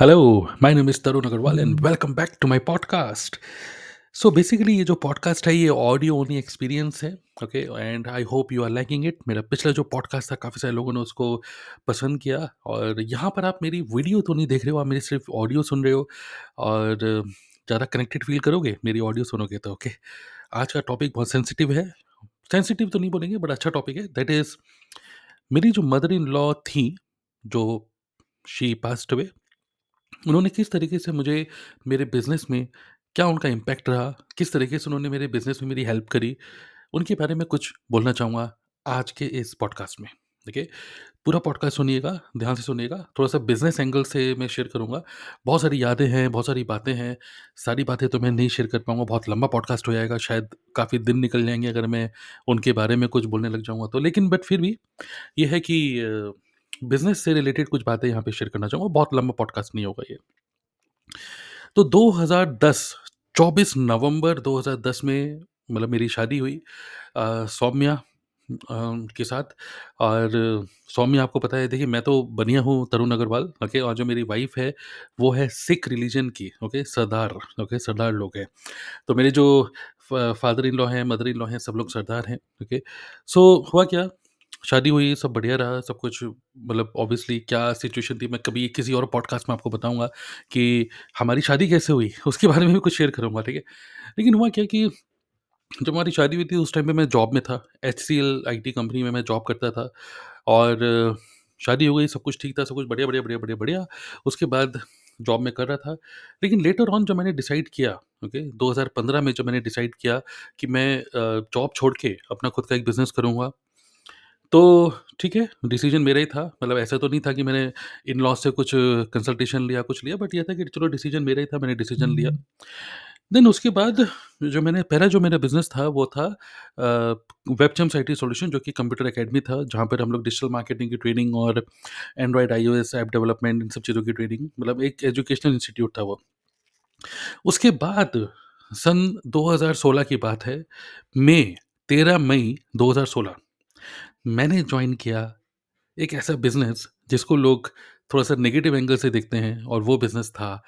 Hello, my name is Tarun Agarwal and welcome back to my podcast so basically ये जो podcast है ये audio only experience है okay and I hope you are liking it मेरा पिछला जो podcast था काफ़ी सारे लोगों ने उसको पसंद किया। और यहाँ पर आप मेरी वीडियो तो नहीं देख रहे हो आप मेरी सिर्फ़ ऑडियो सुन रहे हो। और ज़्यादा कनेक्टेड फील करोगे मेरी ऑडियो सुनोगे तो ओके okay? आज का टॉपिक बहुत सेंसिटिव है। सेंसिटिव तो नहीं बोलेंगे बट अच्छा टॉपिक है। दैट इज़ मेरी जो मदर इन लॉ थी जो शी पास्ट अवे उन्होंने किस तरीके से मुझे मेरे बिज़नेस में क्या उनका इम्पैक्ट रहा, किस तरीके से उन्होंने मेरे बिज़नेस में मेरी हेल्प करी, उनके बारे में कुछ बोलना चाहूँगा आज के इस पॉडकास्ट में, ठीक है? पूरा पॉडकास्ट सुनिएगा, ध्यान से सुनिएगा, थोड़ा-सा बिज़नेस एंगल से मैं शेयर करूँगा। बहुत सारी यादें हैं, बहुत सारी बातें हैं, सारी बातें तो मैं नहीं शेयर कर पाऊँगा, बहुत लंबा पॉडकास्ट हो जाएगा, शायद काफ़ी दिन निकल जाएँगे अगर मैं उनके बारे में कुछ बोलने लग जाऊँगा तो। लेकिन बट फिर भी ये है कि बिज़नेस से रिलेटेड कुछ बातें यहाँ पे शेयर करना चाहूँगा, बहुत लंबा पॉडकास्ट नहीं होगा ये। तो 2010 24 नवंबर 2010 में मतलब मेरी शादी हुई सौम्या के साथ। और सौम्या आपको पता है देखिए मैं तो बनिया हूँ तरुण अग्रवाल ओके? और जो मेरी वाइफ है वो है सिख रिलीजन की ओके? सरदार ओके? सरदार लोग हैं। तो मेरे जो फादर इन लॉ हैं मदर इन लॉ हैं सब लोग सरदार हैं ओके? सो हुआ क्या? शादी हुई, सब बढ़िया रहा, सब कुछ मतलब ऑब्वियसली क्या सिचुएशन थी, मैं कभी किसी और पॉडकास्ट में आपको बताऊँगा कि हमारी शादी कैसे हुई, उसके बारे में भी कुछ शेयर करूँगा, ठीक है? लेकिन हुआ क्या कि जब हमारी शादी हुई थी, उस टाइम पे मैं जॉब में था H C L I T company में मैं जॉब करता था और शादी हो गई, सब कुछ ठीक था, सब कुछ बढ़िया बढ़िया बढ़िया बढ़िया बढ़िया। उसके बाद जॉब में कर रहा था, लेकिन लेटर ऑन जब मैंने डिसाइड किया ओके 2015 में जब मैंने डिसाइड किया कि मैं जॉब छोड़ के अपना खुद का एक बिज़नेस करूँगा तो ठीक है, डिसीज़न मेरा ही था, मतलब ऐसा तो नहीं था कि मैंने इन-लॉज़ से कुछ कंसल्टेशन लिया, कुछ लिया, बट ये था कि चलो डिसीज़न मेरा ही था, मैंने डिसीज़न लिया। देन उसके बाद जो मैंने पहला जो मेरा बिज़नेस था, वो था अ, वेबजेम्स आईटी सॉल्यूशन जो कि कंप्यूटर अकेडमी था, जहाँ पर हम लोग डिजिटल मार्केटिंग की ट्रेनिंग और एंड्रॉयड, आईओएस ऐप डेवलपमेंट इन सब चीज़ों की ट्रेनिंग मतलब एक एजुकेशनल इंस्टीट्यूट था वो। उसके बाद सन 2016 की बात है, मई 13 मई 2016 मैंने जॉइन किया एक ऐसा बिज़नेस जिसको लोग थोड़ा-सा नेगेटिव एंगल से देखते हैं और वो बिज़नेस था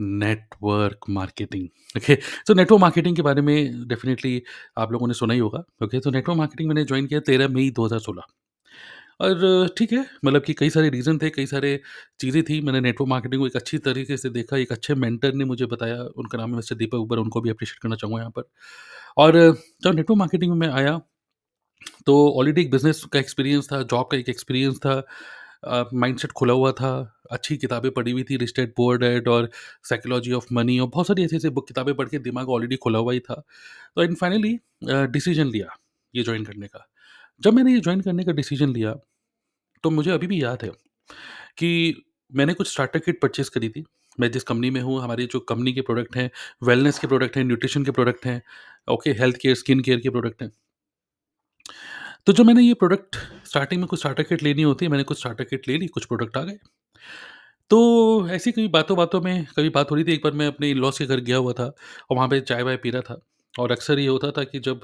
network marketing. Okay, so network marketing के बारे में डेफिनेटली आप लोगों ने सुना ही होगा। ओके, तो नेटवर्क मार्केटिंग मैंने ज्वाइन किया 13 मई 2016 और ठीक है, मतलब कि कई सारे रीज़न थे, कई सारे चीज़ें थी। मैंने नेटवर्क मार्केटिंग को एक अच्छी तरीके से देखा, एक अच्छे मेंटर ने मुझे बताया, उनका नाम है मिस्टर दीपक उबर, उनको भी अप्रिशिएट करना चाहूँगा यहाँ पर। और जब नेटवर्क मार्केटिंग में मैं आया तो ऑलरेडी एक बिज़नेस का एक्सपीरियंस था, जॉब का एक एक्सपीरियंस था। माइंडसेट खुला हुआ था, अच्छी किताबें पढ़ी हुई थी, डैड पुअर डैड और साइकोलॉजी ऑफ़ मनी और बहुत सारी ऐसी-ऐसी बुक किताबें पढ़ के दिमाग ऑलरेडी खुला हुआ ही था। तो एंड फाइनली डिसीज़न लिया ये जॉइन करने का। जब मैंने ये जॉइन करने का डिसीज़न लिया, तो मुझे अभी भी याद है कि मैंने कुछ स्टार्टर किट परचेज़ करी थी। मैं जिस कंपनी में हूँ, हमारी जो कंपनी के प्रोडक्ट हैं, वेलनेस के प्रोडक्ट हैं, न्यूट्रिशन के प्रोडक्ट हैं, okay, health care, skin care के प्रोडक्ट हैं। तो जब मैंने ये प्रोडक्ट स्टार्टिंग में कुछ स्टार्टर किट लेनी होती है, मैंने कुछ स्टार्टर किट ले ली, कुछ प्रोडक्ट आ गए। तो ऐसी कभी बातों-बातों में कभी बात हो रही थी, एक बार मैं अपने इन-लॉज़ के घर गया हुआ था और वहाँ पे चाय-वाय पी रहा था और अक्सर ये होता था कि जब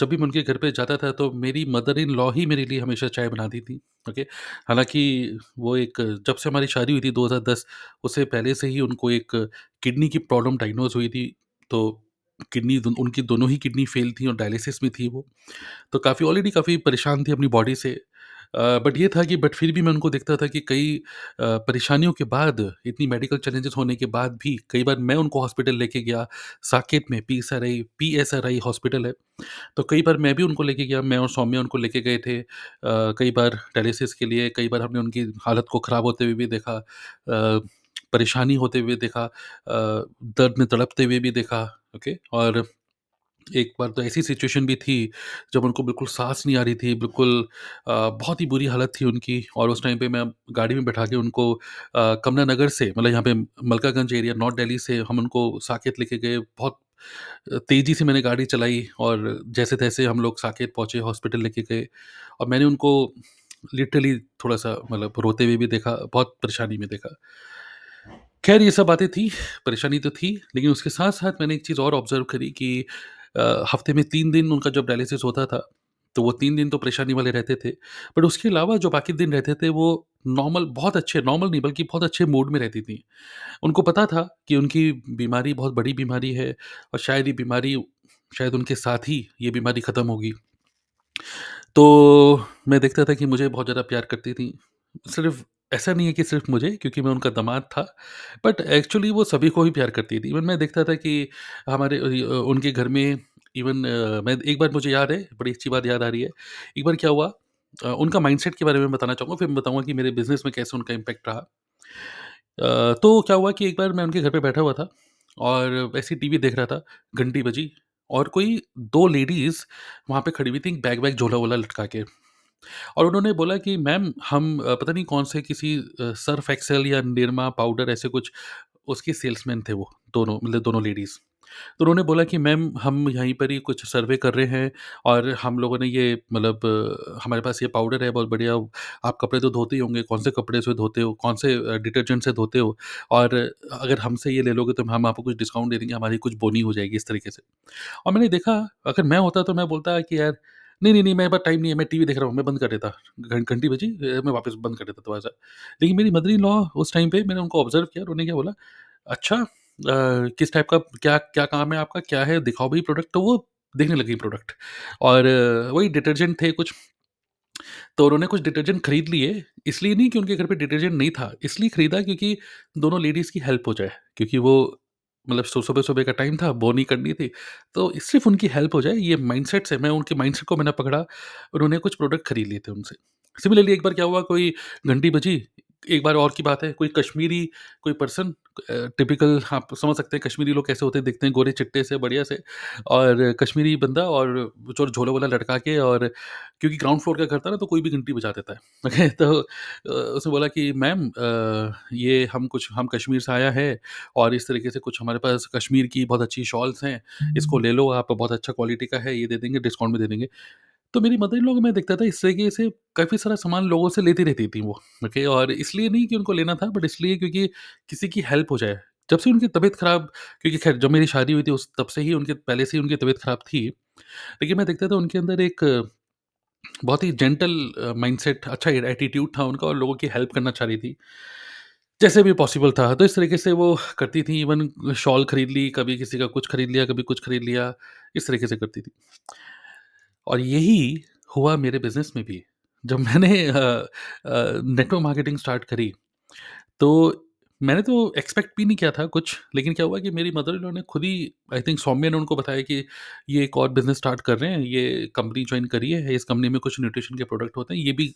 जब भी मैं उनके घर पे जाता था, तो मेरी मदर इन लॉ ही मेरे लिए हमेशा चाय बनाती थी, ओके। हालाँकि वो एक जब से हमारी शादी हुई थी 2010 उससे पहले से ही उनको एक किडनी की प्रॉब्लम डायग्नोज़ हुई थी, तो किडनी उनकी दोनों ही किडनी फ़ेल थी और डायलिसिस में थी वो। तो काफ़ी ऑलरेडी काफ़ी परेशान थी अपनी बॉडी से। बट ये था कि बट फिर भी मैं उनको देखता था कि कई परेशानियों के बाद इतनी मेडिकल चैलेंजेस होने के बाद भी कई बार मैं उनको हॉस्पिटल लेके गया साकेत में P S R I P S R I hospital है। तो कई बार मैं भी उनको लेके गया मैं और सौम्या उनको लेके गए थे। कई बार डायलिसिस के लिए कई बार हमने उनकी हालत को ख़राब होते हुए भी देखा। अ, परेशानी होते हुए देखा दर्द में तड़पते हुए भी देखा ओके और एक बार तो ऐसी सिचुएशन भी थी, जब उनको बिल्कुल सांस नहीं आ रही थी, बिल्कुल बहुत ही बुरी हालत थी उनकी और उस टाइम पे मैं गाड़ी में बैठा के उनको कमला नगर से मतलब यहाँ पे मलकागंज एरिया नॉर्थ दिल्ली से हम उनको साकेत लेके गए। बहुत तेज़ी से मैंने गाड़ी चलाई और जैसे-तैसे हम लोग साकेत पहुँचे, हॉस्पिटल लेके गए और मैंने उनको लिटरली थोड़ा-सा मतलब रोते हुए भी देखा, बहुत परेशानी में देखा। ख़ैर ये सब बातें थी, परेशानी तो थी, लेकिन उसके साथ-साथ मैंने एक चीज़ और ऑब्ज़र्व करी कि अ, हफ़्ते में 3 दिन उनका जब डायलिसिस होता था, तो वो 3 दिन तो परेशानी वाले रहते थे। बट उसके अलावा जो बाकी दिन रहते थे वो नॉर्मल बहुत अच्छे नॉर्मल नहीं बल्कि बहुत अच्छे मूड में रहती थीं। उनको पता था कि उनकी बीमारी बहुत बड़ी बीमारी है और शायद ये बीमारी शायद उनके साथ ही ये बीमारी ख़त्म होगी। तो मैं देखता था कि मुझे बहुत ज़्यादा प्यार करती थीं। सिर्फ़ ऐसा नहीं है कि सिर्फ़ मुझे क्योंकि मैं उनका दामाद था, बट एक्चुअली वो सभी को ही प्यार करती थी। इवन मैं देखता था कि हमारे उनके घर में इवन मैं एक बार मुझे याद है, बड़ी अच्छी बात याद आ रही है। एक बार क्या हुआ उनका माइंडसेट के बारे में बताना चाहूँगा, फिर मैं बताऊँगा कि मेरे बिज़नेस में कैसे उनका इम्पैक्ट रहा। तो क्या हुआ कि एक बार मैं उनके घर पे बैठा हुआ था और वैसे टीवी देख रहा था, घंटी बजी और कोई 2 लेडीज़ वहाँ पे खड़ी हुई थीं बैग-वैग झोला-वोला लटका के और उन्होंने बोला कि मैम हम पता नहीं कौन से किसी सर्फ एक्सेल या निरमा पाउडर ऐसे कुछ उसके सेल्समैन थे वो दोनों मतलब दोनों लेडीज़। तो उन्होंने बोला कि मैम हम यहीं पर ही कुछ सर्वे कर रहे हैं और हम लोगों ने ये मतलब हमारे पास ये पाउडर है बहुत बढ़िया, आप कपड़े तो धोते ही होंगे, कौन से कपड़े से धोते हो, कौन से डिटर्जेंट से धोते हो और अगर हमसे ये ले लोगे तो हम आपको कुछ डिस्काउंट दे देंगे, हमारी कुछ बोनी हो जाएगी इस तरीके से। और मैंने देखा अगर मैं होता तो मैं बोलता कि यार नहीं, नहीं, नहीं मेरे पास टाइम नहीं है, मैं टीवी देख रहा हूँ, मैं बंद कर देता। घं घंटी बजी मैं वापस बंद कर देता दरवाज़ा। लेकिन मेरी मदर इन लॉ उस टाइम पे मैंने उनको ऑब्ज़र्व किया, उन्होंने क्या बोला, "अच्छा किस टाइप का क्या क्या काम है आपका? क्या है? दिखाओ भई प्रोडक्ट।" तो वो देखने लगी प्रोडक्ट और वही डिटर्जेंट थे कुछ तो उन्होंने कुछ डिटर्जेंट खरीद लिए, इसलिए नहीं कि उनके घर पे डिटर्जेंट नहीं था, इसलिए खरीदा क्योंकि दोनों लेडीज़ की हेल्प हो जाए। क्योंकि वो मतलब सुबह-सुबह का टाइम था, बोनी करनी थी, तो सिर्फ़ उनकी हेल्प हो जाए, ये माइंडसेट से मैं उनके माइंडसेट को मैंने पकड़ा, उन्होंने कुछ प्रोडक्ट खरीद लिए थे उनसे। सिमिलरली एक बार क्या हुआ, कोई घंटी बजी, एक बार और की बात है, कोई कश्मीरी कोई पर्सन टिपिकल आप समझ सकते हैं कश्मीरी लोग कैसे होते हैं, दिखते हैं गोरे-चिट्टे से, बढ़िया से और कश्मीरी बंदा और चोर झोला-वोला लटका के और क्योंकि ग्राउंड फ्लोर का घर था ना, तो कोई भी घंटी बजा देता है। ओके, तो उसने बोला कि मैम ये हम कुछ हम कश्मीर से आया है और इस तरीके से कुछ हमारे पास कश्मीर की बहुत अच्छी शॉल्स हैं, इसको ले लो आप बहुत अच्छा क्वालिटी का है, ये दे देंगे, डिस्काउंट में दे देंगे। तो मेरी मदर इन लॉ को मैं देखता था इस तरीके से काफ़ी सारा सामान लोगों से लेती रहती थी वो, ओके और इसलिए नहीं कि उनको लेना था बट इसलिए क्योंकि किसी की हेल्प हो जाए। जब से उनकी तबीयत ख़राब क्योंकि ख़ैर जब मेरी शादी हुई थी उस तब से ही उनके पहले से ही उनकी तबीयत ख़राब थी। लेकिन मैं देखता था उनके अंदर एक बहुत ही जेंटल माइंडसेट अच्छा एटीट्यूड था उनका और लोगों की हेल्प करना चाह रही थी। जैसे भी पॉसिबल था, तो इस तरीके से वो करती थी इवन शॉल खरीद ली, कभी किसी का कुछ खरीद लिया, कभी कुछ खरीद लिया, इस तरीके से करती थी। और यही हुआ मेरे बिज़नेस में भी। जब मैंने नेटवर्क मार्केटिंग स्टार्ट करी, तो मैंने तो एक्सपेक्ट भी नहीं किया था कुछ, लेकिन क्या हुआ कि मेरी मदर इन लॉ ने खुद ही आई थिंक सौम्या ने उनको बताया कि ये एक और बिज़नेस स्टार्ट कर रहे हैं, ये कंपनी जॉइन करी है, इस कंपनी में कुछ न्यूट्रिशन के प्रोडक्ट होते हैं। ये भी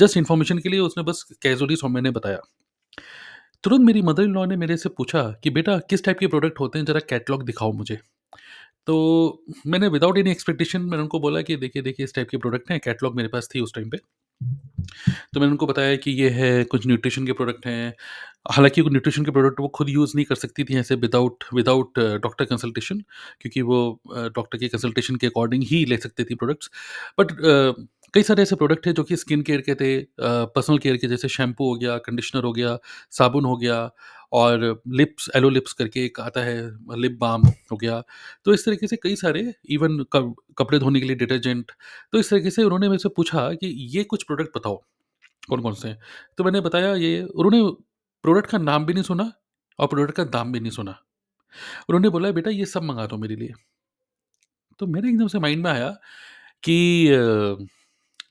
जस्ट इन्फॉर्मेशन के लिए उसने बस कैज़ुअली सौम्या ने बताया। तुरंत मेरी मदर इन लॉ ने मेरे से पूछा कि बेटा किस टाइप के प्रोडक्ट होते हैं, ज़रा कैटलॉग दिखाओ मुझे। तो मैंने विदाउट एनी एक्सपेक्टेशन मैंने उनको बोला कि देखिए, देखिए इस टाइप के प्रोडक्ट हैं, कैटलॉग मेरे पास थी उस टाइम पे। तो मैंने उनको बताया कि ये है, कुछ न्यूट्रिशन के प्रोडक्ट हैं। हालाँकि वो न्यूट्रिशन के प्रोडक्ट वो खुद यूज़ नहीं कर सकती थी ऐसे विदाउट विदाउट डॉक्टर कंसल्टेशन क्योंकि वो डॉक्टर के कंसल्टेशन के अकॉर्डिंग ही ले सकती थी प्रोडक्ट्स। बट कई सारे ऐसे प्रोडक्ट हैं जो कि स्किन केयर के थे, पर्सनल केयर के जैसे शैम्पू हो गया, कंडीशनर हो गया, साबुन हो गया और लिप्स एलो लिप्स करके एक आता है, लिप बाम हो गया। तो इस तरीके से कई सारे इवन कप कपड़े धोने के लिए डिटर्जेंट, तो इस तरीके से उन्होंने मेरे से पूछा कि ये कुछ प्रोडक्ट बताओ, कौन-कौन से हैं? तो मैंने बताया ये उन्होंने प्रोडक्ट का नाम भी नहीं सुना और प्रोडक्ट का दाम भी नहीं सुना। उन्होंने बोला बेटा ये सब मंगा दो मेरे लिए। तो मेरे एकदम से माइंड में आया कि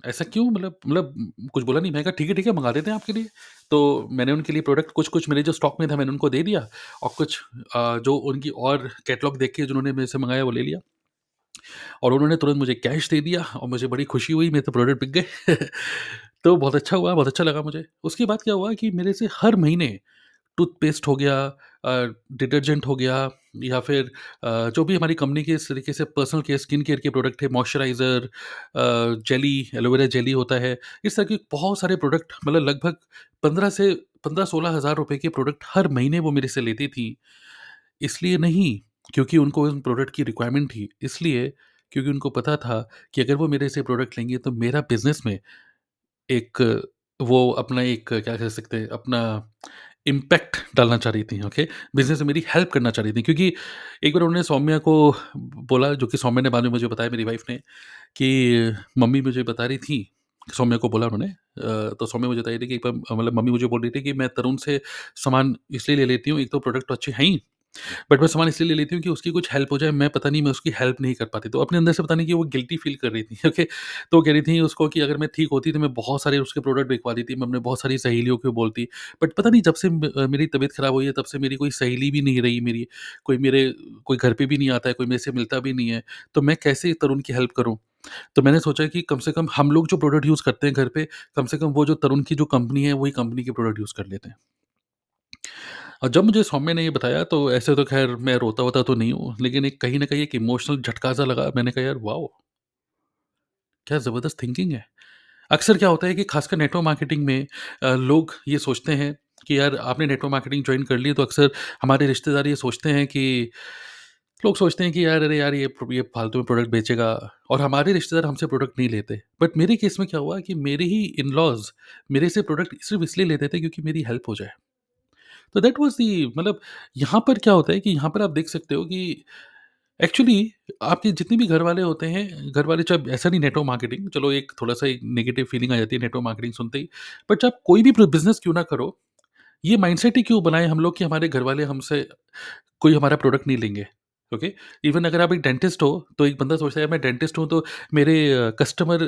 ऐसा क्यों मतलब मतलब कुछ बोला नहीं, मैंने कहा ठीक है, ठीक है, मँगा देते हैं आपके लिए। तो मैंने उनके लिए प्रोडक्ट कुछ-कुछ मेरे जो स्टॉक में था मैंने उनको दे दिया और कुछ जो उनकी और कैटलॉग देख के जिन्होंने मेरे से मँगाया वो ले लिया। और उन्होंने तुरंत मुझे कैश दे दिया और मुझे बड़ी खुशी हुई, मेरे तो प्रोडक्ट बिक गए। तो बहुत अच्छा हुआ, बहुत अच्छा लगा मुझे। उसके बाद क्या हुआ कि मेरे से हर महीने टूथपेस्ट हो गया डिटर्जेंट हो गया या फिर जो भी हमारी कंपनी के इस तरीके से पर्सनल केयर, स्किन केयर के प्रोडक्ट है, moisturiser jelly, aloe vera jelly होता है, इस तरह के बहुत सारे प्रोडक्ट मतलब लगभग 15 से 15-16 हज़ार रुपये के प्रोडक्ट हर महीने वो मेरे से लेती थी। इसलिए नहीं क्योंकि उनको उन प्रोडक्ट की रिक्वायरमेंट थी, इसलिए क्योंकि उनको पता था कि अगर वो मेरे से प्रोडक्ट लेंगे तो मेरा बिज़नेस में एक वो अपना एक क्या कह सकते हैं अपना इम्पैक्ट डालना चाह रही थी, ओके? बिज़नेस में मेरी हेल्प करना चाह रही थी क्योंकि एक बार उन्होंने सौम्या को बोला जो कि सौम्या ने बाद में मुझे बताया मेरी वाइफ़ ने कि मम्मी मुझे बता रही थी, सौम्या को बोला उन्होंने तो सौम्या मुझे बता रही थी कि एक बार मतलब मम्मी मुझे बोल रही थी कि मैं तरुण से सामान इसलिए ले लेती हूँ, एक तो प्रोडक्ट तो अच्छे हैं ही बट मैं सामान इसलिए ले लेती हूँ कि उसकी कुछ हेल्प हो जाए, मैं पता नहीं मैं उसकी हेल्प नहीं कर पाती। तो अपने अंदर से पता नहीं कि वो गिल्टी फ़ील कर रही थी, ओके। तो कह रही थी उसको कि अगर मैं ठीक होती तो मैं बहुत सारे उसके प्रोडक्ट बिकवा देती, मैं अपने बहुत सारी सहेलियों को बोलती। बट पता नहीं जब से मेरी तबीयत ख़राब हुई है तब से मेरी कोई सहेली भी नहीं रही मेरी, कोई मेरे कोई घर पे भी नहीं आता है, कोई मेरे से मिलता भी नहीं है। तो मैं कैसे तरुण की हेल्प करूँ? तो मैंने सोचा कि कम से कम हम लोग जो प्रोडक्ट यूज़ करते हैं घर पे, कम से कम वो जो तरुण की जो कंपनी है, वही कंपनी के प्रोडक्ट यूज़ कर लेते हैं। और जब मुझे सौम्य ने ये बताया तो ऐसे तो ख़ैर मैं रोता-वोता तो नहीं हूँ, लेकिन एक कहीं न कहीं एक इमोशनल झटका-सा लगा। मैंने कहा यार वॉव! क्या ज़बरदस्त थिंकिंग है। अक्सर क्या होता है कि ख़ासकर नेटवर्क मार्केटिंग में लोग ये सोचते हैं कि यार आपने नेटवर्क मार्केटिंग जॉइन कर ली तो अक्सर हमारे रिश्तेदार ये सोचते हैं कि लोग सोचते हैं कि यार अरे यार ये ये फालतू में प्रोडक्ट बेचेगा और हमारे रिश्तेदार हमसे प्रोडक्ट नहीं लेते। बट मेरे केस में क्या हुआ कि मेरे ही इन-लॉज़ मेरे से प्रोडक्ट सिर्फ़ इसलिए लेते थे क्योंकि मेरी हेल्प हो जाए। तो दैट वाज़ दी मतलब यहाँ पर क्या होता है कि यहाँ पर आप देख सकते हो कि एक्चुअली आपके जितने भी घर वाले होते हैं, घर वाले चाहे ऐसा नहीं नेटवर्क मार्केटिंग चलो एक थोड़ा-सा एक नेगेटिव फीलिंग आ जाती है नेटवर्क मार्केटिंग सुनते ही। बट चाहे आप कोई भी बिज़नेस क्यों ना करो, ये माइंडसेट ही क्यों बनाएँ हम लोग कि हमारे घर वाले हमसे कोई हमारा प्रोडक्ट नहीं लेंगे, ओके? इवन अगर आप एक डेंटिस्ट हो, तो एक बंदा सोचता है मैं डेंटिस्ट हूँ तो मेरे कस्टमर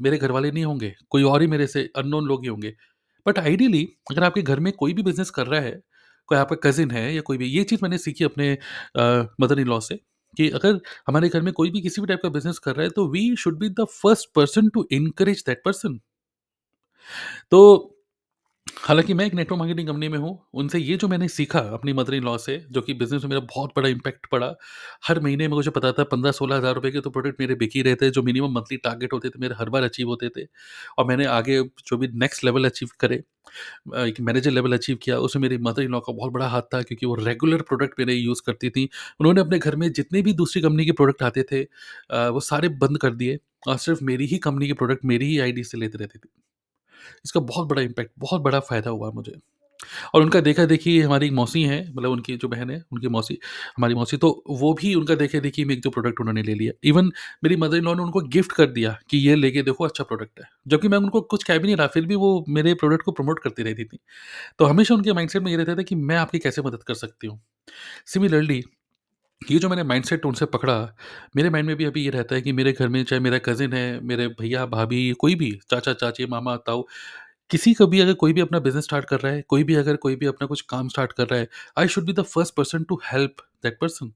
मेरे घर वाले नहीं होंगे, कोई और ही मेरे से अननोन लोग ही होंगे। बट आइडियली अगर आपके घर में कोई भी बिज़नेस कर रहा है, कोई आपका कज़िन है या कोई भी ये चीज़ मैंने सीखी अपने मदर इन लॉ से कि अगर हमारे घर में कोई भी किसी भी टाइप का बिज़नेस कर रहा है, तो we should be the first person to encourage that person. तो हालाँकि मैं एक नेटवर्क मार्केटिंग कंपनी में हूँ, उनसे ये जो मैंने सीखा अपनी मदर इन लॉ से, जो कि बिज़नेस में मेरा बहुत बड़ा इम्पैक्ट पड़ा। हर महीने में मुझे पता था 15-16 हज़ार रुपए के तो प्रोडक्ट मेरे बिक रहे थे, जो मिनिमम मंथली टारगेट होते थे, मेरे हर बार अचीव होते थे। और मैंने आगे जो भी नेक्स्ट लेवल अचीव करे एक मैनेजर लेवल अचीव किया, उसमें मेरी मदर इन लॉ का बहुत बड़ा हाथ था क्योंकि वो रेगुलर प्रोडक्ट मेरे यूज़ करती थीं। उन्होंने अपने घर में जितने भी दूसरी कंपनी के प्रोडक्ट आते थे वो सारे बंद कर दिए और सिर्फ़ मेरी ही कंपनी के प्रोडक्ट मेरी ही आईडी से लेते रहती थी। इसका बहुत बड़ा इम्पैक्ट, बहुत बड़ा फ़ायदा हुआ मुझे। और उनका देखा-देखी हमारी मौसी हैं, मतलब उनकी जो बहन है, उनकी मौसी हमारी मौसी, तो वो भी उनका देखा-देखी में एक दो प्रोडक्ट उन्होंने ले लिया। इवन मेरी मदर इन लॉ ने उनको गिफ्ट कर दिया कि ये लेके देखो अच्छा प्रोडक्ट है। जबकि मैं उनको कुछ कह भी नहीं रहा, फिर भी वो मेरे प्रोडक्ट को प्रमोट करती रहती थी। तो हमेशा उनके माइंडसेट में ये रहता था कि मैं आपकी कैसे मदद कर सकती हूँ। सिमिलरली ये जो मैंने माइंडसेट उनसे पकड़ा, मेरे माइंड में भी अभी ये रहता है कि मेरे घर में चाहे मेरा कज़िन है, मेरे भैया-भाभी, कोई भी चाचा-चाची, मामा-ताऊ किसी का भी अगर कोई भी अपना बिज़नेस स्टार्ट कर रहा है, कोई भी अगर कोई भी अपना कुछ काम स्टार्ट कर रहा है, I should be the first person to help that person.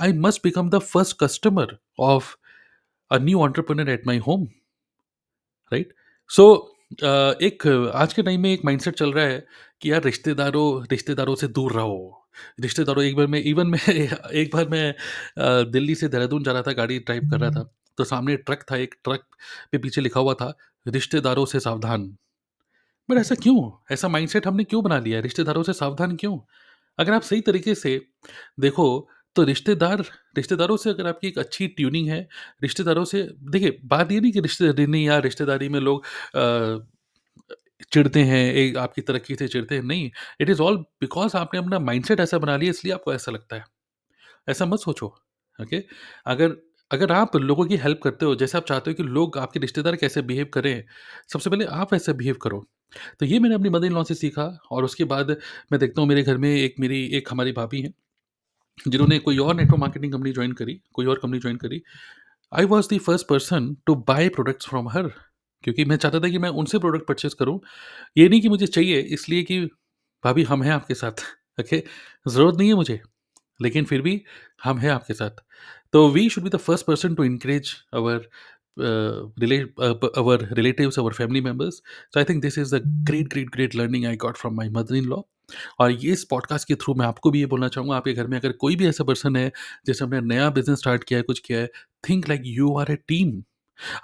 I must become the first customer of a new entrepreneur at my home, right? So एक आज के टाइम में एक माइंडसेट चल रहा है कि यार रिश्तेदारों रिश्तेदारों से दूर रहो। रिश्तेदारों एक बार मैं इवन मैं एक बार मैं अ, दिल्ली से देहरादून जा रहा था, गाड़ी ड्राइव कर रहा था, तो सामने ट्रक था, एक ट्रक पे पीछे लिखा हुआ था, रिश्तेदारों से सावधान। बट ऐसा क्यों? ऐसा माइंडसेट हमने क्यों बना लिया है? रिश्तेदारों से सावधान क्यों? अगर आप सही तरीके से देखो, तो रिश्तेदार रिश्तेदारों से अगर आपकी एक अच्छी ट्यूनिंग है, रिश्तेदारों से देखिए, बात ये नहीं कि रिश्तेदारी नहीं या रिश्तेदारी में लोग अ, चिढ़ते हैं, एक आपकी तरक्की से चिढ़ते हैं, नहीं। इट इज़ ऑल बिकॉज़ आपने अपना माइंडसेट ऐसा बना लिया इसलिए आपको ऐसा लगता है। ऐसा मत सोचो, ओके? अगर अगर आप लोगों की हेल्प करते हो, जैसे आप चाहते हो कि लोग आपके रिश्तेदार कैसे बिहेव करें, सबसे पहले आप वैसे बिहेव करो। तो ये मैंने अपनी मदर इन लॉ से सीखा और उसके बाद मैं देखता हूँ मेरे घर में एक मेरी एक हमारी भाभी हैं, जिन्होंने कोई और नेटवर्क मार्केटिंग कंपनी जॉइन करी, कोई और कंपनी जॉइन करी। I was the first person to buy products from her क्योंकि मैं चाहता था कि मैं उनसे प्रोडक्ट परचेज़ करूँ। ये नहीं कि मुझे चाहिए इसलिए कि भाभी हम हैं आपके साथ, ओके? ज़रूरत नहीं है मुझे। लेकिन फिर भी हम हैं आपके साथ। तो we should be the first person to encourage our uh, relay our our family members. So I think this is the great, great, great learning I got from my mother in law. और ये इस podcast के through मैं आपको भी ये बोलना चाहूँगा, आपके घर में अगर कोई भी ऐसा पर्सन है, जिसने अपना नया बिज़नेस स्टार्ट किया है, कुछ किया है, think like you are a team.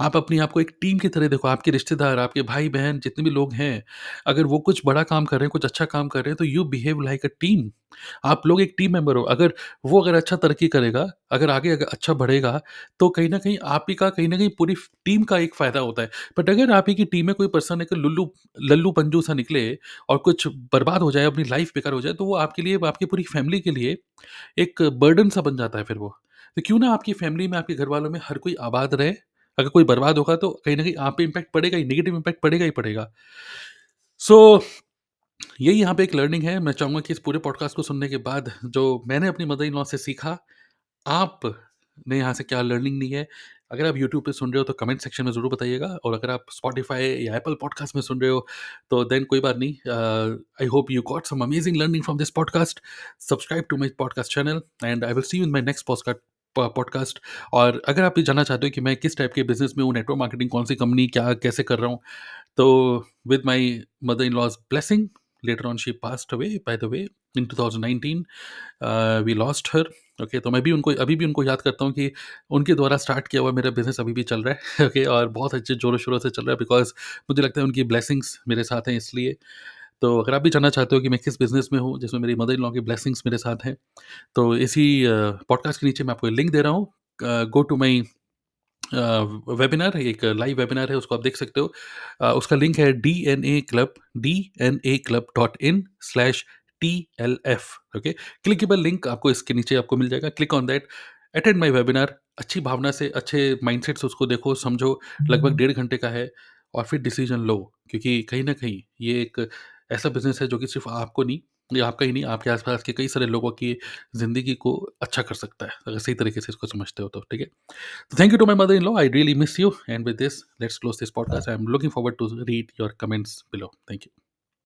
आप अपने आप को एक टीम की तरह देखो, आपके रिश्तेदार, आपके भाई-बहन जितने भी लोग हैं, अगर वो कुछ बड़ा काम कर रहे हैं, कुछ अच्छा काम कर रहे हैं, तो you behave like a team. आप लोग एक टीम मेंबर हो। अगर वो अगर अच्छा तरक्की करेगा, अगर आगे अगर अच्छा बढ़ेगा, तो कहीं न कहीं आप ही का कहीं न कहीं पूरी टीम का एक फ़ायदा होता है। बट अगर आप ही की टीम में कोई पर्सन एक लुल्लू लल्लू-पंजू सा निकले और कुछ बर्बाद हो जाए, अपनी लाइफ़ बेकार हो जाए, तो वो आपके लिए, आपकी पूरी फैमिली के लिए एक बर्डन सा बन जाता है फिर वो। तो क्यों ना आपकी फैमिली में, आपके घरवालों में हर कोई आबाद रहे अगर कोई बर्बाद होगा तो कहीं ना कहीं आप पे इम्पैक्ट पड़ेगा ही, नेगेटिव इम्पैक्ट पड़ेगा ही पड़ेगा। सो so, यही यहाँ पे एक लर्निंग है। मैं चाहूँगा कि इस पूरे पॉडकास्ट को सुनने के बाद जो मैंने अपनी मदर इन लॉ से सीखा, आपने यहाँ से क्या लर्निंग ली है? अगर आप यूट्यूब पे सुन रहे हो तो कमेंट सेक्शन में ज़रूर बताइएगा और अगर आप स्पॉटिफ़ाई या एप्पल पॉडकास्ट में सुन रहे हो तो देन कोई बात नहीं I hope you got some amazing learning from this podcast. Subscribe to my podcast channel and I will see you in my next podcast podcast और अगर आप ये जानना चाहते हो कि मैं किस टाइप के बिज़नेस में हूँ, नेटवर्क मार्केटिंग कौन सी कंपनी क्या कैसे कर रहा हूँ, तो with my mother in law's blessing, later on she passed away by the way in 2019 uh, we lost her okay तो मैं भी उनको अभी भी उनको याद करता हूँ कि उनके द्वारा स्टार्ट किया हुआ मेरा बिज़नेस अभी भी चल रहा है ओके okay? और बहुत अच्छे जोरों शोरों से चल रहा है बिकॉज़ मुझे लगता है उनकी ब्लेसिंग्स मेरे साथ हैं इसलिए। तो अगर आप भी जानना चाहते हो कि मैं किस बिज़नेस में हूँ जिसमें मेरी मदर इन लॉ की ब्लेसिंग्स मेरे साथ हैं तो इसी पॉडकास्ट के नीचे मैं आपको लिंक दे रहा हूँ। गो टू माई वेबिनार एक लाइव वेबिनार है उसको आप देख सकते हो। अ, उसका लिंक है D N A club D N A club dot in slash T L F okay clickable link आपको इसके नीचे आपको मिल जाएगा। Click on that attend my webinar अच्छी भावना से अच्छे माइंडसेट से उसको देखो समझो लगभग डेढ़ घंटे का है और फिर डिसीज़न लो क्योंकि कहीं ना कहीं ये एक ऐसा बिज़नेस है जो कि सिर्फ़ आपको नहीं या आपका ही नहीं आपके आसपास के कई सारे लोगों की ज़िंदगी को अच्छा कर सकता है अगर सही तरीके से इसको समझते हो तो ठीक है? तो thank you to my mother in law I really miss you and with this let's close this podcast I am looking forward to read your comments below thank you